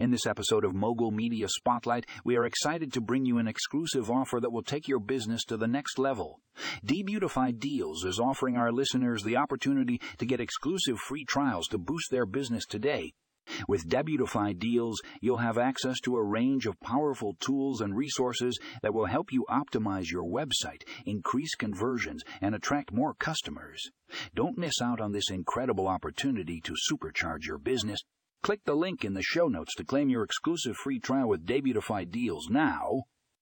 In this episode of Mogul Media Spotlight, we are excited to bring you an exclusive offer that will take your business to the next level. Debutify Deals is offering our listeners the opportunity to get exclusive free trials to boost their business today. With Debutify Deals, you'll have access to a range of powerful tools and resources that will help you optimize your website, increase conversions, and attract more customers. Don't miss out on this incredible opportunity to supercharge your business. Click the link in the show notes to claim your exclusive free trial with Debutify Deals now